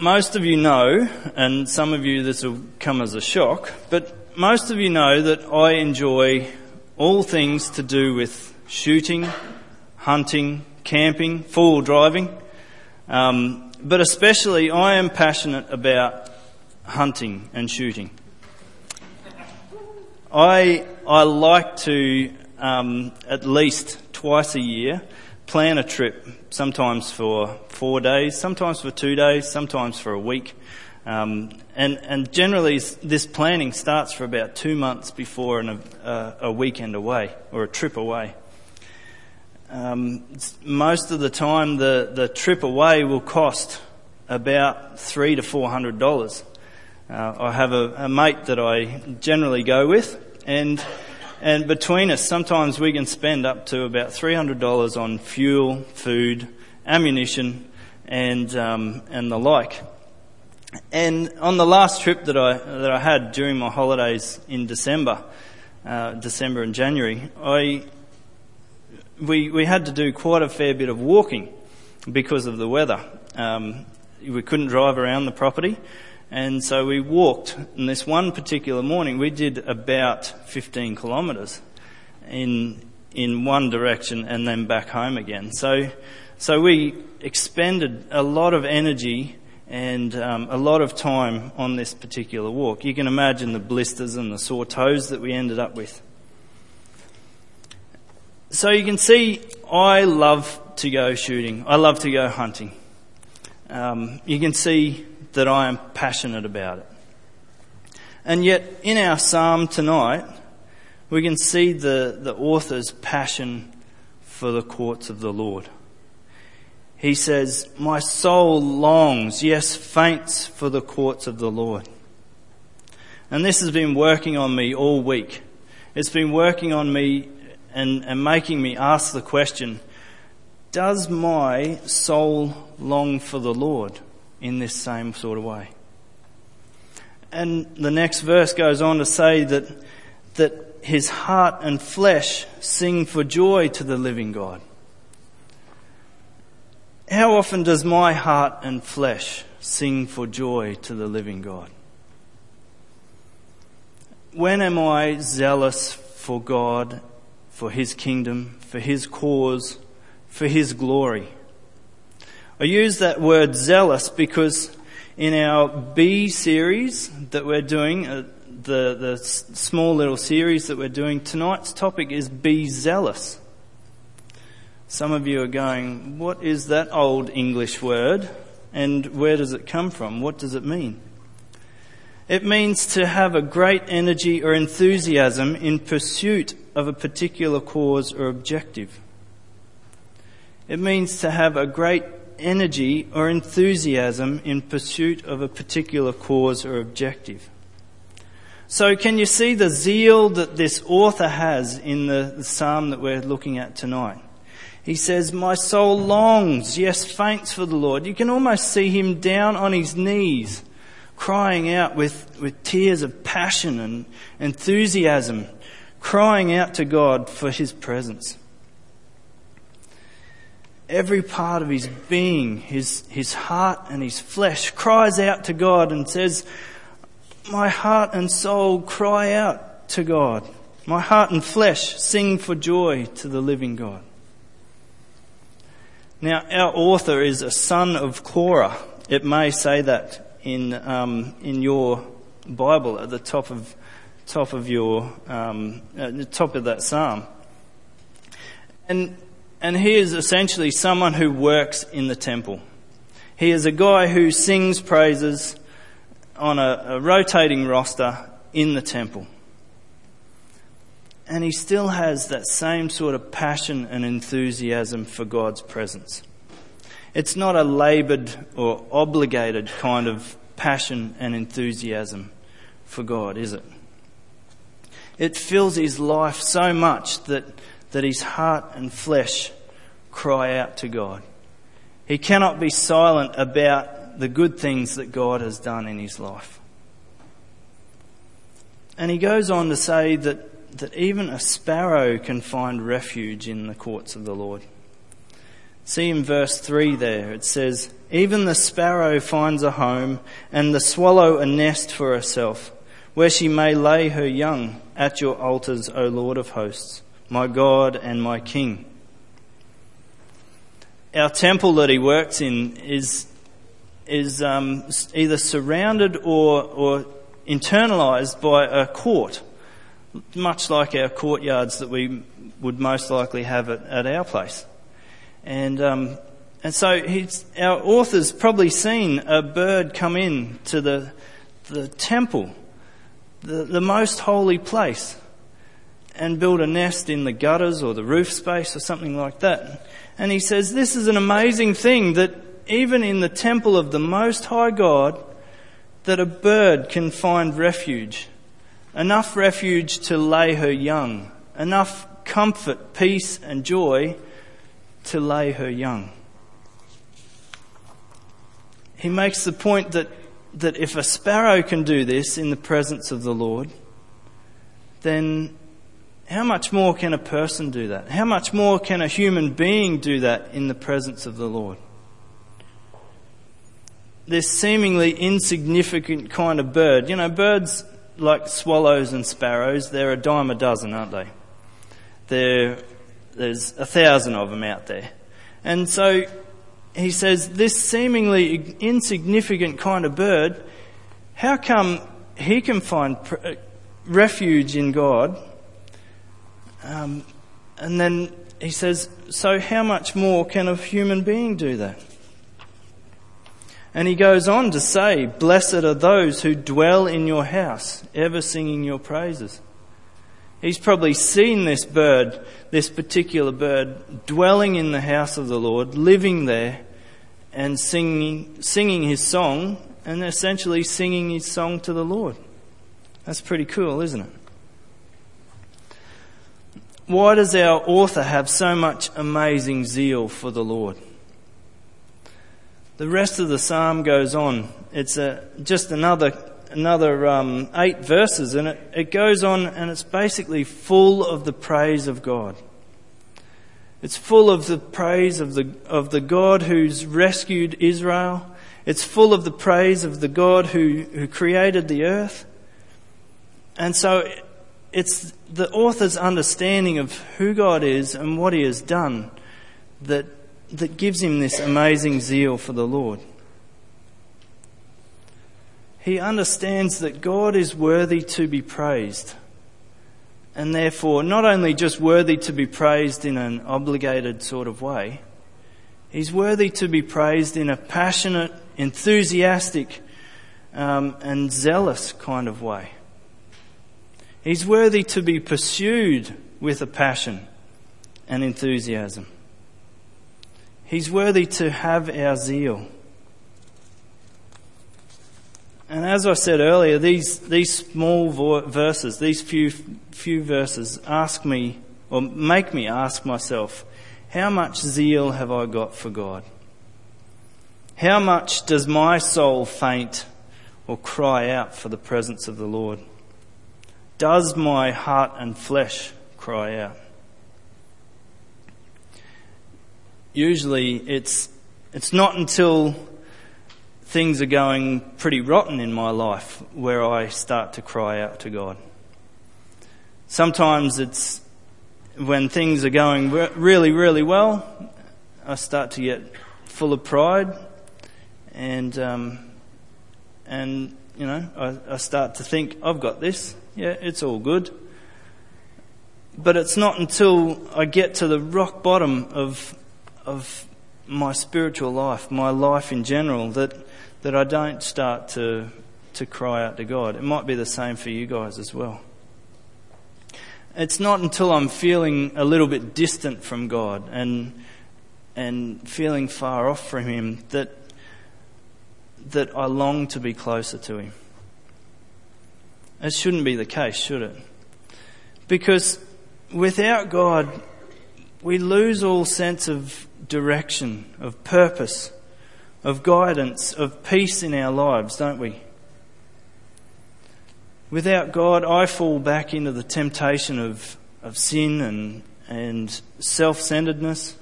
most of you know, and some of you this will come as a shock, but most of you know that I enjoy all things to do with shooting, hunting, camping, four-wheel driving. Um, but especially, I am passionate about hunting and shooting. I I like to um, at least twice a year plan a trip, sometimes for four days, sometimes for two days, sometimes for a week. Um, and, and generally, this planning starts for about two months before an, a, a weekend away or a trip away. Um, most of the time, the, the trip away will cost about three to four hundred dollars. Uh, I have a, a mate that I generally go with, and and between us, sometimes we can spend up to about $300 on fuel, food, ammunition, and, um, and the like. And on the last trip that I, that I had during my holidays in December, uh, December and January, I, we, we had to do quite a fair bit of walking because of the weather. Um, we couldn't drive around the property. And so we walked, and this one particular morning we did about 15 kilometres in, in one direction and then back home again. So, so we expended a lot of energy and um, a lot of time on this particular walk. You can imagine the blisters and the sore toes that we ended up with. So you can see I love to go shooting. I love to go hunting. Um, you can see that I am passionate about it. And yet, in our psalm tonight, we can see the, the author's passion for the courts of the Lord. He says, My soul longs, yes, faints for the courts of the Lord. And this has been working on me all week. It's been working on me and, and making me ask the question, does my soul long for the Lord? in this same sort of way. And the next verse goes on to say that, that his heart and flesh sing for joy to the living God. How often does my heart and flesh sing for joy to the living God? When am I zealous for God, for His kingdom, for His cause, for His glory? I use that word zealous because in our B series that we're doing, uh, the, the small little series that we're doing, tonight's topic is be zealous. Some of you are going, what is that old English word and where does it come from? What does it mean? It means to have a great energy or enthusiasm in pursuit of a particular cause or objective. It means to have a great energy or enthusiasm in pursuit of a particular cause or objective. So can you see the zeal that this author has in the, the psalm that we're looking at tonight? He says, My soul longs, yes, faints for the Lord. You can almost see him down on his knees, crying out with, with tears of passion and enthusiasm, crying out to God for his presence every part of his being, his, his heart and his flesh, cries out to God and says, My heart and soul cry out to God. My heart and flesh sing for joy to the living God. Now, our author is a son of Korah. It may say that in, um, in your Bible at the top of, top of your, um, at the top of that psalm. And and he is essentially someone who works in the temple. He is a guy who sings praises on a, a rotating roster in the temple. And he still has that same sort of passion and enthusiasm for God's presence. It's not a laboured or obligated kind of passion and enthusiasm for God, is it? It fills his life so much that that his heart and flesh cry out to God. He cannot be silent about the good things that God has done in his life. And he goes on to say that, that even a sparrow can find refuge in the courts of the Lord. See in verse 3 there, it says, Even the sparrow finds a home, and the swallow a nest for herself, where she may lay her young at your altars, O Lord of hosts, my God and my King. Our temple that he works in is, is um, either surrounded or, or internalized by a court, much like our courtyards that we would most likely have at, at our place. And, um, and so our author's probably seen a bird come in to the, the temple, the, the most holy place, and build a nest in the gutters or the roof space or something like that. And he says, this is an amazing thing that even in the temple of the Most High God, that a bird can find refuge. Enough refuge to lay her young. Enough comfort, peace and joy to lay her young. He makes the point that, that if a sparrow can do this in the presence of the Lord, then how much more can a person do that? How much more can a human being do that in the presence of the Lord? This seemingly insignificant kind of bird, you know, birds like swallows and sparrows, they're a dime a dozen, aren't they? They're there's a thousand of them out there. And so he says, this seemingly insignificant kind of bird, how come he can find uh, refuge in God? Um, and then he says, so how much more can a human being do that? And he goes on to say, Blessed are those who dwell in your house, ever singing your praises. He's probably seen this bird, this particular bird, dwelling in the house of the Lord, living there, and singing, singing his song, and essentially singing his song to the Lord. That's pretty cool, isn't it? Why does our author have so much amazing zeal for the Lord? The rest of the psalm goes on. It's a, just another another um, eight verses, and it, it goes on and it's basically full of the praise of God. It's full of the praise of the, of the God who's rescued Israel. It's full of the praise of the God who, who created the earth. And so it's the author's understanding of who God is and what he has done that, that gives him this amazing zeal for the Lord he understands that God is worthy to be praised. And therefore, not only just worthy to be praised in an obligated sort of way, he's worthy to be praised in a passionate, enthusiastic, um, and zealous kind of way. He's worthy to be pursued with a passion and enthusiasm. He's worthy to have our zeal. And as I said earlier, these, these small vo- verses, these few, few verses ask me, or make me ask myself, how much zeal have I got for God? How much does my soul faint or cry out for the presence of the Lord? Does my heart and flesh cry out? Usually it's, it's not until things are going pretty rotten in my life where I start to cry out to God. Sometimes it's when things are going really, really well, I start to get full of pride and, um, and, you know, I, I start to think, I've got this. Yeah, it's all good. But it's not until I get to the rock bottom of, of my spiritual life, my life in general, that that I don't start to, to cry out to God. It might be the same for you guys as well. It's not until I'm feeling a little bit distant from God and, and feeling far off from Him that, that I long to be closer to Him. It shouldn't be the case, should it? Because without God, we lose all sense of direction, of purpose of guidance, of peace in our lives, don't we? Without God, I fall back into the temptation of, of sin and, and self centeredness.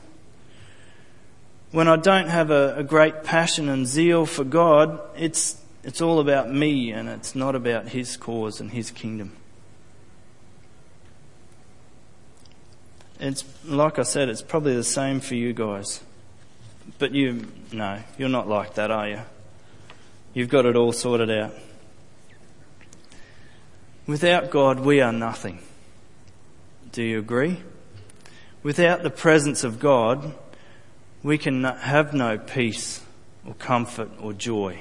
When I don't have a, a great passion and zeal for God, it's, it's all about me and it's not about His cause and His kingdom. It's, like I said, it's probably the same for you guys. But you, no, you're not like that, are you? You've got it all sorted out. Without God, we are nothing. Do you agree? Without the presence of God, we can have no peace or comfort or joy.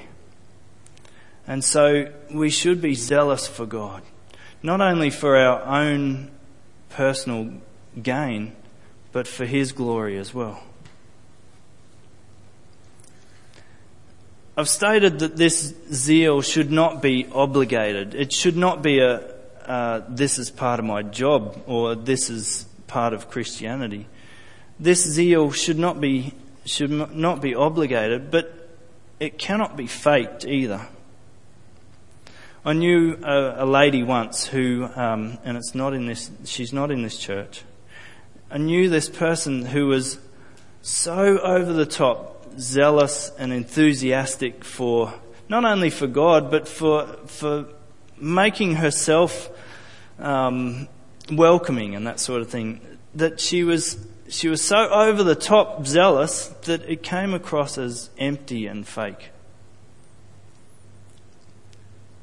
And so we should be zealous for God, not only for our own personal gain, but for His glory as well. I've stated that this zeal should not be obligated. It should not be a, uh, this is part of my job or this is part of Christianity. This zeal should not be, should not be obligated, but it cannot be faked either. I knew a, a lady once who, um, and it's not in this, she's not in this church. I knew this person who was so over the top, zealous and enthusiastic for, not only for God, but for, for making herself um, welcoming and that sort of thing. That she was, she was so over the top zealous that it came across as empty and fake.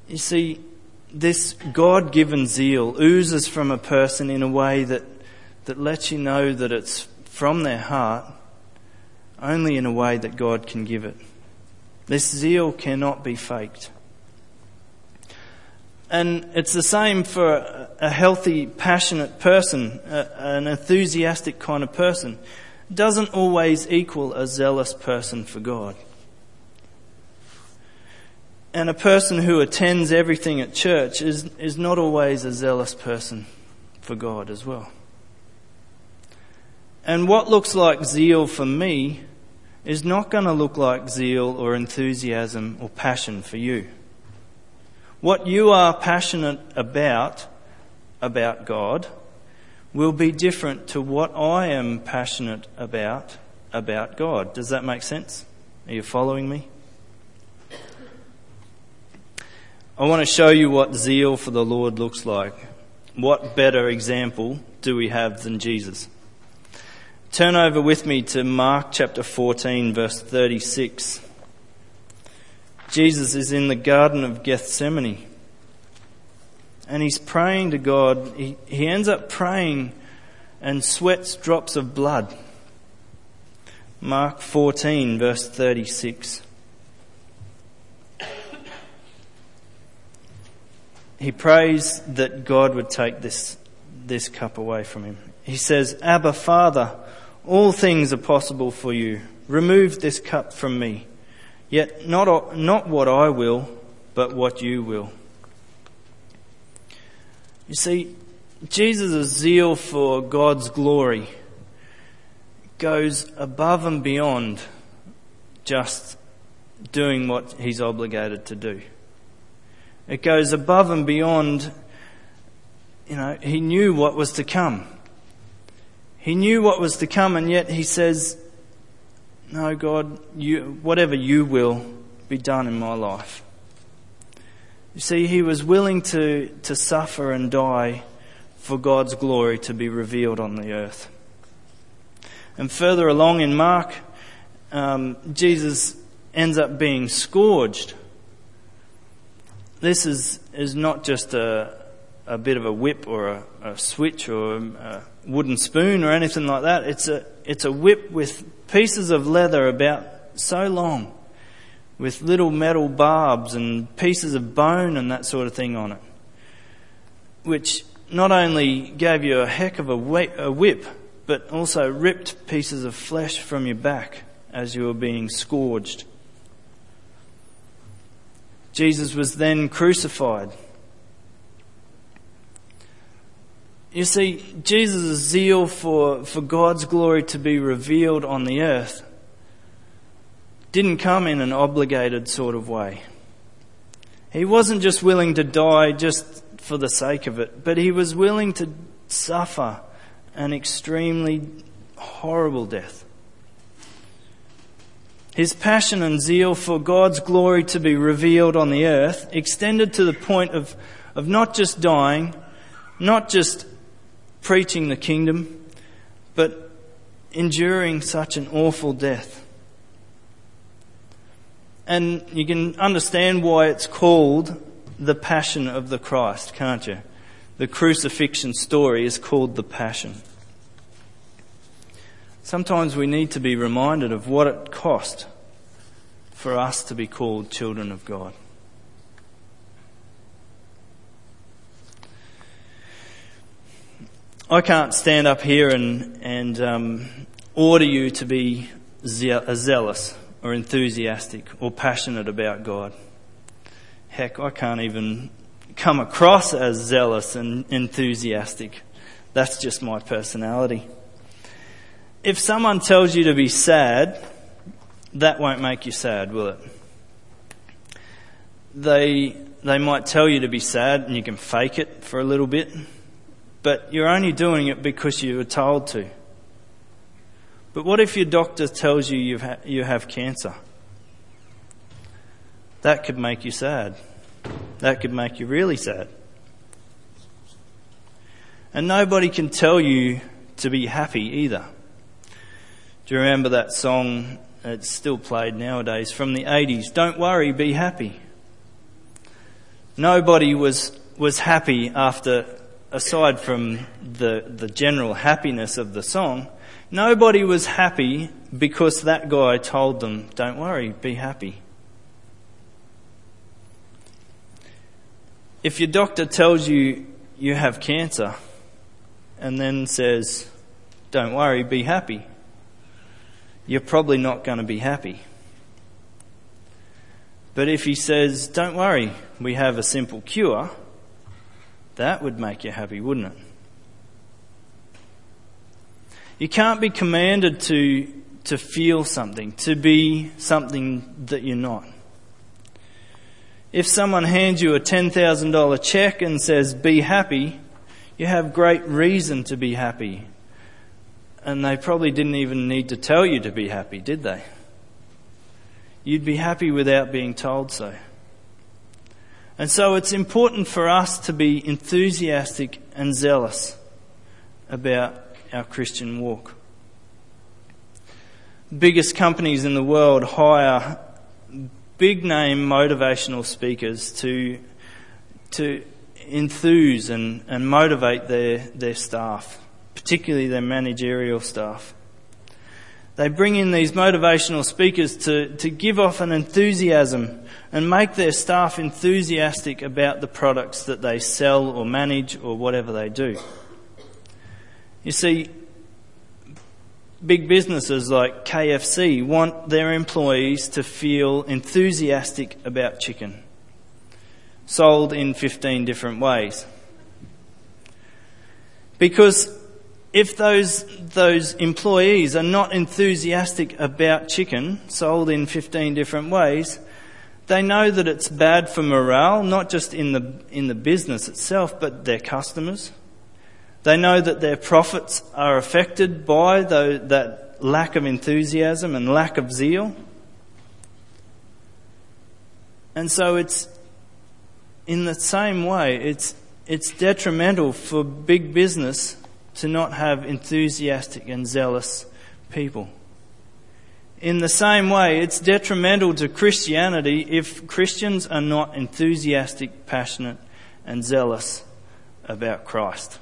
You see, this God given zeal oozes from a person in a way that, that lets you know that it's from their heart only in a way that God can give it. This zeal cannot be faked. And it's the same for a healthy, passionate person, an enthusiastic kind of person. Doesn't always equal a zealous person for God. And a person who attends everything at church is, is not always a zealous person for God as well. And what looks like zeal for me is not going to look like zeal or enthusiasm or passion for you. What you are passionate about, about God, will be different to what I am passionate about, about God. Does that make sense? Are you following me? I want to show you what zeal for the Lord looks like. What better example do we have than Jesus? Turn over with me to Mark chapter 14, verse 36. Jesus is in the Garden of Gethsemane and he's praying to God. He, he ends up praying and sweats drops of blood. Mark 14, verse 36. he prays that God would take this, this cup away from him. He says, Abba, Father, all things are possible for you. Remove this cup from me. Yet not, not what I will, but what you will. You see, Jesus' zeal for God's glory goes above and beyond just doing what he's obligated to do. It goes above and beyond, you know, he knew what was to come. He knew what was to come, and yet he says, No, God, you, whatever you will be done in my life. You see, he was willing to, to suffer and die for God's glory to be revealed on the earth. And further along in Mark, um, Jesus ends up being scourged this is, is not just a, a bit of a whip or a, a switch or a wooden spoon or anything like that. It's a, it's a whip with pieces of leather about so long with little metal barbs and pieces of bone and that sort of thing on it, which not only gave you a heck of a whip, but also ripped pieces of flesh from your back as you were being scourged. Jesus was then crucified. You see, Jesus' zeal for, for God's glory to be revealed on the earth didn't come in an obligated sort of way. He wasn't just willing to die just for the sake of it, but he was willing to suffer an extremely horrible death. His passion and zeal for God's glory to be revealed on the earth extended to the point of, of not just dying, not just preaching the kingdom, but enduring such an awful death. And you can understand why it's called the Passion of the Christ, can't you? The crucifixion story is called the Passion. Sometimes we need to be reminded of what it cost for us to be called children of God. I can't stand up here and, and um, order you to be zealous or enthusiastic or passionate about God. Heck, I can't even come across as zealous and enthusiastic. That's just my personality. If someone tells you to be sad, that won't make you sad, will it? They, they might tell you to be sad and you can fake it for a little bit, but you're only doing it because you were told to. But what if your doctor tells you you've ha- you have cancer? That could make you sad. That could make you really sad. And nobody can tell you to be happy either. Do you remember that song? It's still played nowadays from the 80s. Don't worry, be happy. Nobody was, was happy after, aside from the, the general happiness of the song, Nobody was happy because that guy told them, Don't worry, be happy. If your doctor tells you you have cancer and then says, Don't worry, be happy, you're probably not going to be happy. But if he says, Don't worry, we have a simple cure, that would make you happy, wouldn't it? You can't be commanded to, to feel something, to be something that you're not. If someone hands you a $10,000 check and says, be happy, you have great reason to be happy. And they probably didn't even need to tell you to be happy, did they? You'd be happy without being told so. And so it's important for us to be enthusiastic and zealous about our Christian walk. Biggest companies in the world hire big name motivational speakers to, to enthuse and, and motivate their, their staff, particularly their managerial staff. They bring in these motivational speakers to, to give off an enthusiasm and make their staff enthusiastic about the products that they sell or manage or whatever they do. You see, big businesses like KFC want their employees to feel enthusiastic about chicken, sold in 15 different ways. Because if those, those employees are not enthusiastic about chicken, sold in 15 different ways, they know that it's bad for morale, not just in the, in the business itself, but their customers they know that their profits are affected by the, that lack of enthusiasm and lack of zeal. And so it's in the same way, it's, it's detrimental for big business to not have enthusiastic and zealous people. In the same way, it's detrimental to Christianity if Christians are not enthusiastic, passionate, and zealous about Christ.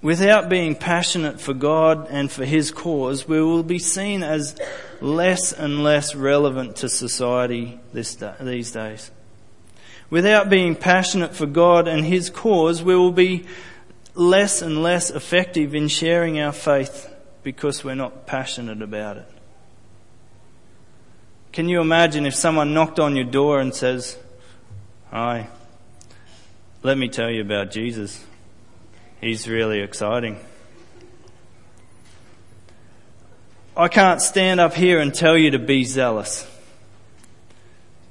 Without being passionate for God and for His cause, we will be seen as less and less relevant to society day, these days. Without being passionate for God and His cause, we will be less and less effective in sharing our faith because we're not passionate about it. Can you imagine if someone knocked on your door and says, Hi, let me tell you about Jesus? He's really exciting. I can't stand up here and tell you to be zealous,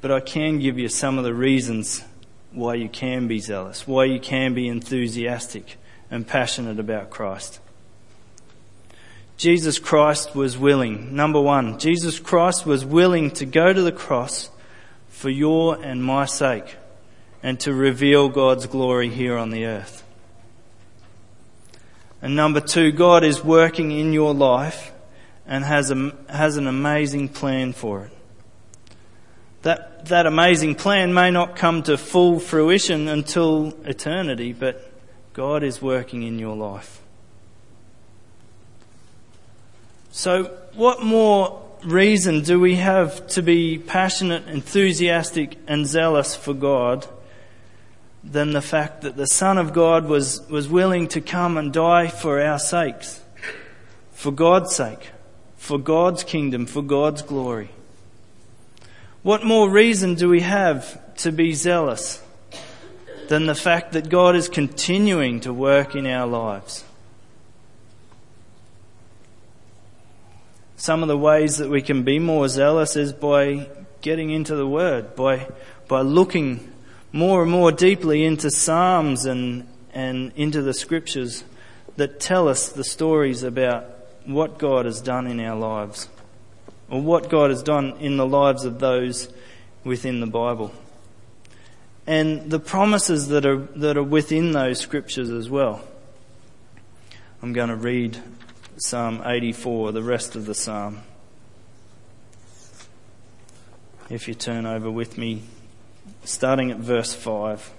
but I can give you some of the reasons why you can be zealous, why you can be enthusiastic and passionate about Christ. Jesus Christ was willing. Number one, Jesus Christ was willing to go to the cross for your and my sake and to reveal God's glory here on the earth. And number two, God is working in your life and has, a, has an amazing plan for it. That, that amazing plan may not come to full fruition until eternity, but God is working in your life. So, what more reason do we have to be passionate, enthusiastic, and zealous for God than the fact that the Son of God was, was willing to come and die for our sakes, for God's sake, for God's kingdom, for God's glory? What more reason do we have to be zealous than the fact that God is continuing to work in our lives? Some of the ways that we can be more zealous is by getting into the Word, by, by looking more and more deeply into Psalms and, and into the Scriptures that tell us the stories about what God has done in our lives, or what God has done in the lives of those within the Bible. And the promises that are, that are within those Scriptures as well. I'm going to read Psalm 84, the rest of the psalm. If you turn over with me, starting at verse 5.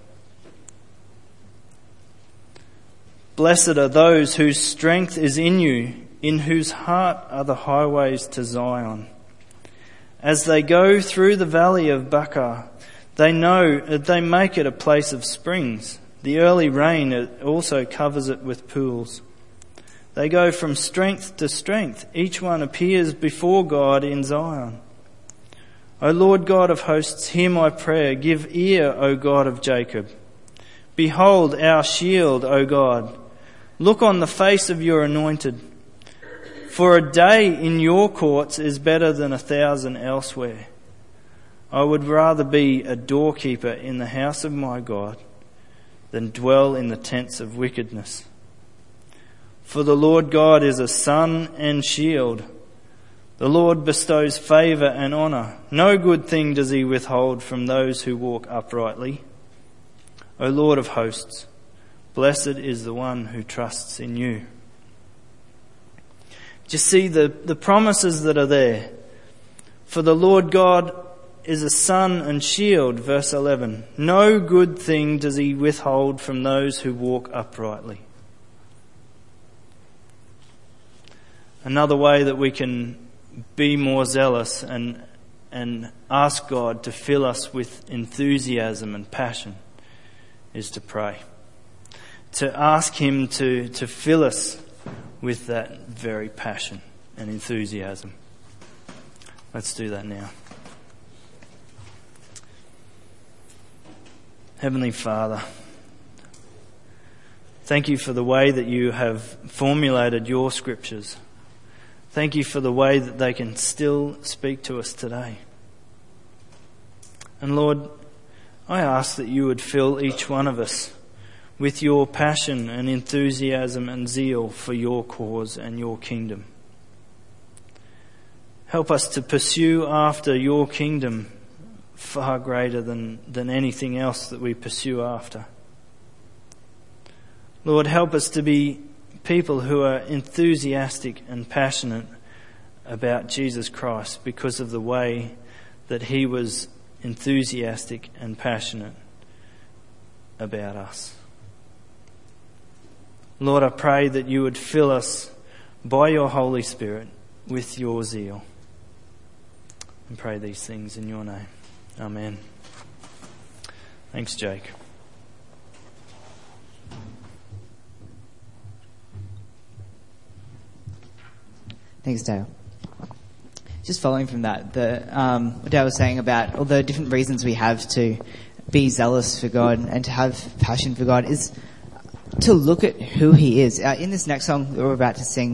Blessed are those whose strength is in you, in whose heart are the highways to Zion. As they go through the valley of Baca, they know that they make it a place of springs. The early rain also covers it with pools. They go from strength to strength. Each one appears before God in Zion. O Lord God of hosts, hear my prayer. Give ear, O God of Jacob. Behold our shield, O God. Look on the face of your anointed. For a day in your courts is better than a thousand elsewhere. I would rather be a doorkeeper in the house of my God than dwell in the tents of wickedness. For the Lord God is a sun and shield. The Lord bestows favour and honour. No good thing does he withhold from those who walk uprightly. O Lord of hosts, blessed is the one who trusts in you. Do you see the, the promises that are there? For the Lord God is a sun and shield, verse 11. No good thing does he withhold from those who walk uprightly. Another way that we can be more zealous and, and ask God to fill us with enthusiasm and passion is to pray. To ask Him to, to fill us with that very passion and enthusiasm. Let's do that now. Heavenly Father, thank you for the way that you have formulated your scriptures. Thank you for the way that they can still speak to us today. And Lord, I ask that you would fill each one of us with your passion and enthusiasm and zeal for your cause and your kingdom. Help us to pursue after your kingdom far greater than, than anything else that we pursue after. Lord, help us to be people who are enthusiastic and passionate about Jesus Christ because of the way that he was enthusiastic and passionate about us. Lord, I pray that you would fill us by your Holy Spirit with your zeal. And pray these things in your name. Amen. Thanks, Jake. Thanks, Dale. Just following from that, the, um, what Dale was saying about all the different reasons we have to be zealous for God and to have passion for God is to look at who He is. Uh, in this next song that we're about to sing,